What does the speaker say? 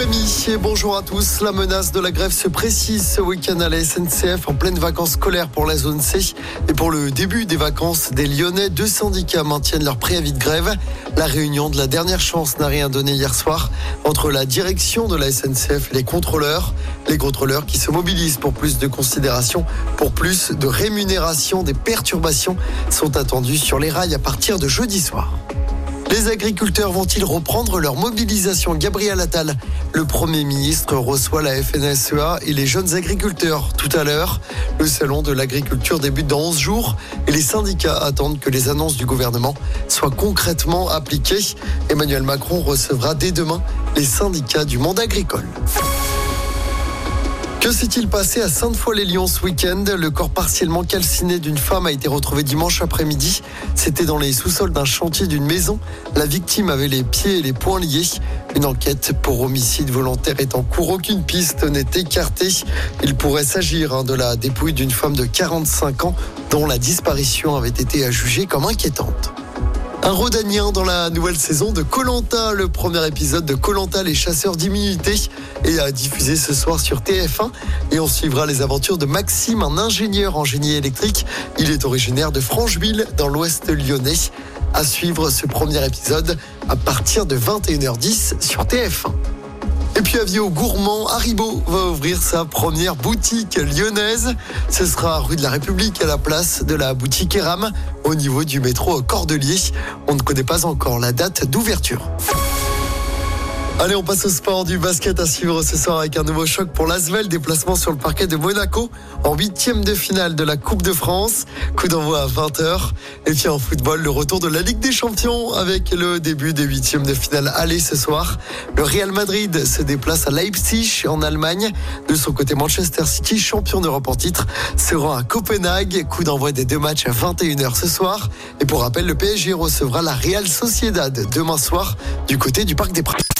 Rémi bonjour à tous. La menace de la grève se précise ce week-end à la SNCF en pleine vacances scolaires pour la zone C. Et pour le début des vacances des Lyonnais, deux syndicats maintiennent leur préavis de grève. La réunion de la dernière chance n'a rien donné hier soir entre la direction de la SNCF et les contrôleurs. Les contrôleurs qui se mobilisent pour plus de considération, pour plus de rémunération. Des perturbations sont attendues sur les rails à partir de jeudi soir. Les agriculteurs vont-ils reprendre leur mobilisation Gabriel Attal, le Premier ministre, reçoit la FNSEA et les jeunes agriculteurs tout à l'heure. Le salon de l'agriculture débute dans 11 jours et les syndicats attendent que les annonces du gouvernement soient concrètement appliquées. Emmanuel Macron recevra dès demain les syndicats du monde agricole. Que s'est-il passé à Sainte-Foy-les-Lyons ce week-end? Le corps partiellement calciné d'une femme a été retrouvé dimanche après-midi. C'était dans les sous-sols d'un chantier d'une maison. La victime avait les pieds et les poings liés. Une enquête pour homicide volontaire est en cours. Aucune piste n'est écartée. Il pourrait s'agir hein, de la dépouille d'une femme de 45 ans dont la disparition avait été jugée comme inquiétante. Un Rodanien dans la nouvelle saison de Colanta. Le premier épisode de Colanta, les chasseurs d'immunité, est à diffuser ce soir sur TF1. Et on suivra les aventures de Maxime, un ingénieur en génie électrique. Il est originaire de Francheville, dans l'ouest lyonnais. À suivre ce premier épisode à partir de 21h10 sur TF1. Et puis avis aux gourmands, Haribo va ouvrir sa première boutique lyonnaise. Ce sera rue de la République à la place de la boutique Eram au niveau du métro Cordelier. On ne connaît pas encore la date d'ouverture. Allez, on passe au sport du basket à suivre ce soir avec un nouveau choc pour l'Asvel. Déplacement sur le parquet de Monaco en huitième de finale de la Coupe de France. Coup d'envoi à 20h. Et puis en football, le retour de la Ligue des Champions avec le début des huitièmes de finale aller ce soir. Le Real Madrid se déplace à Leipzig en Allemagne. De son côté, Manchester City, champion d'Europe en titre, se rend à Copenhague. Coup d'envoi des deux matchs à 21h ce soir. Et pour rappel, le PSG recevra la Real Sociedad demain soir du côté du Parc des Princes.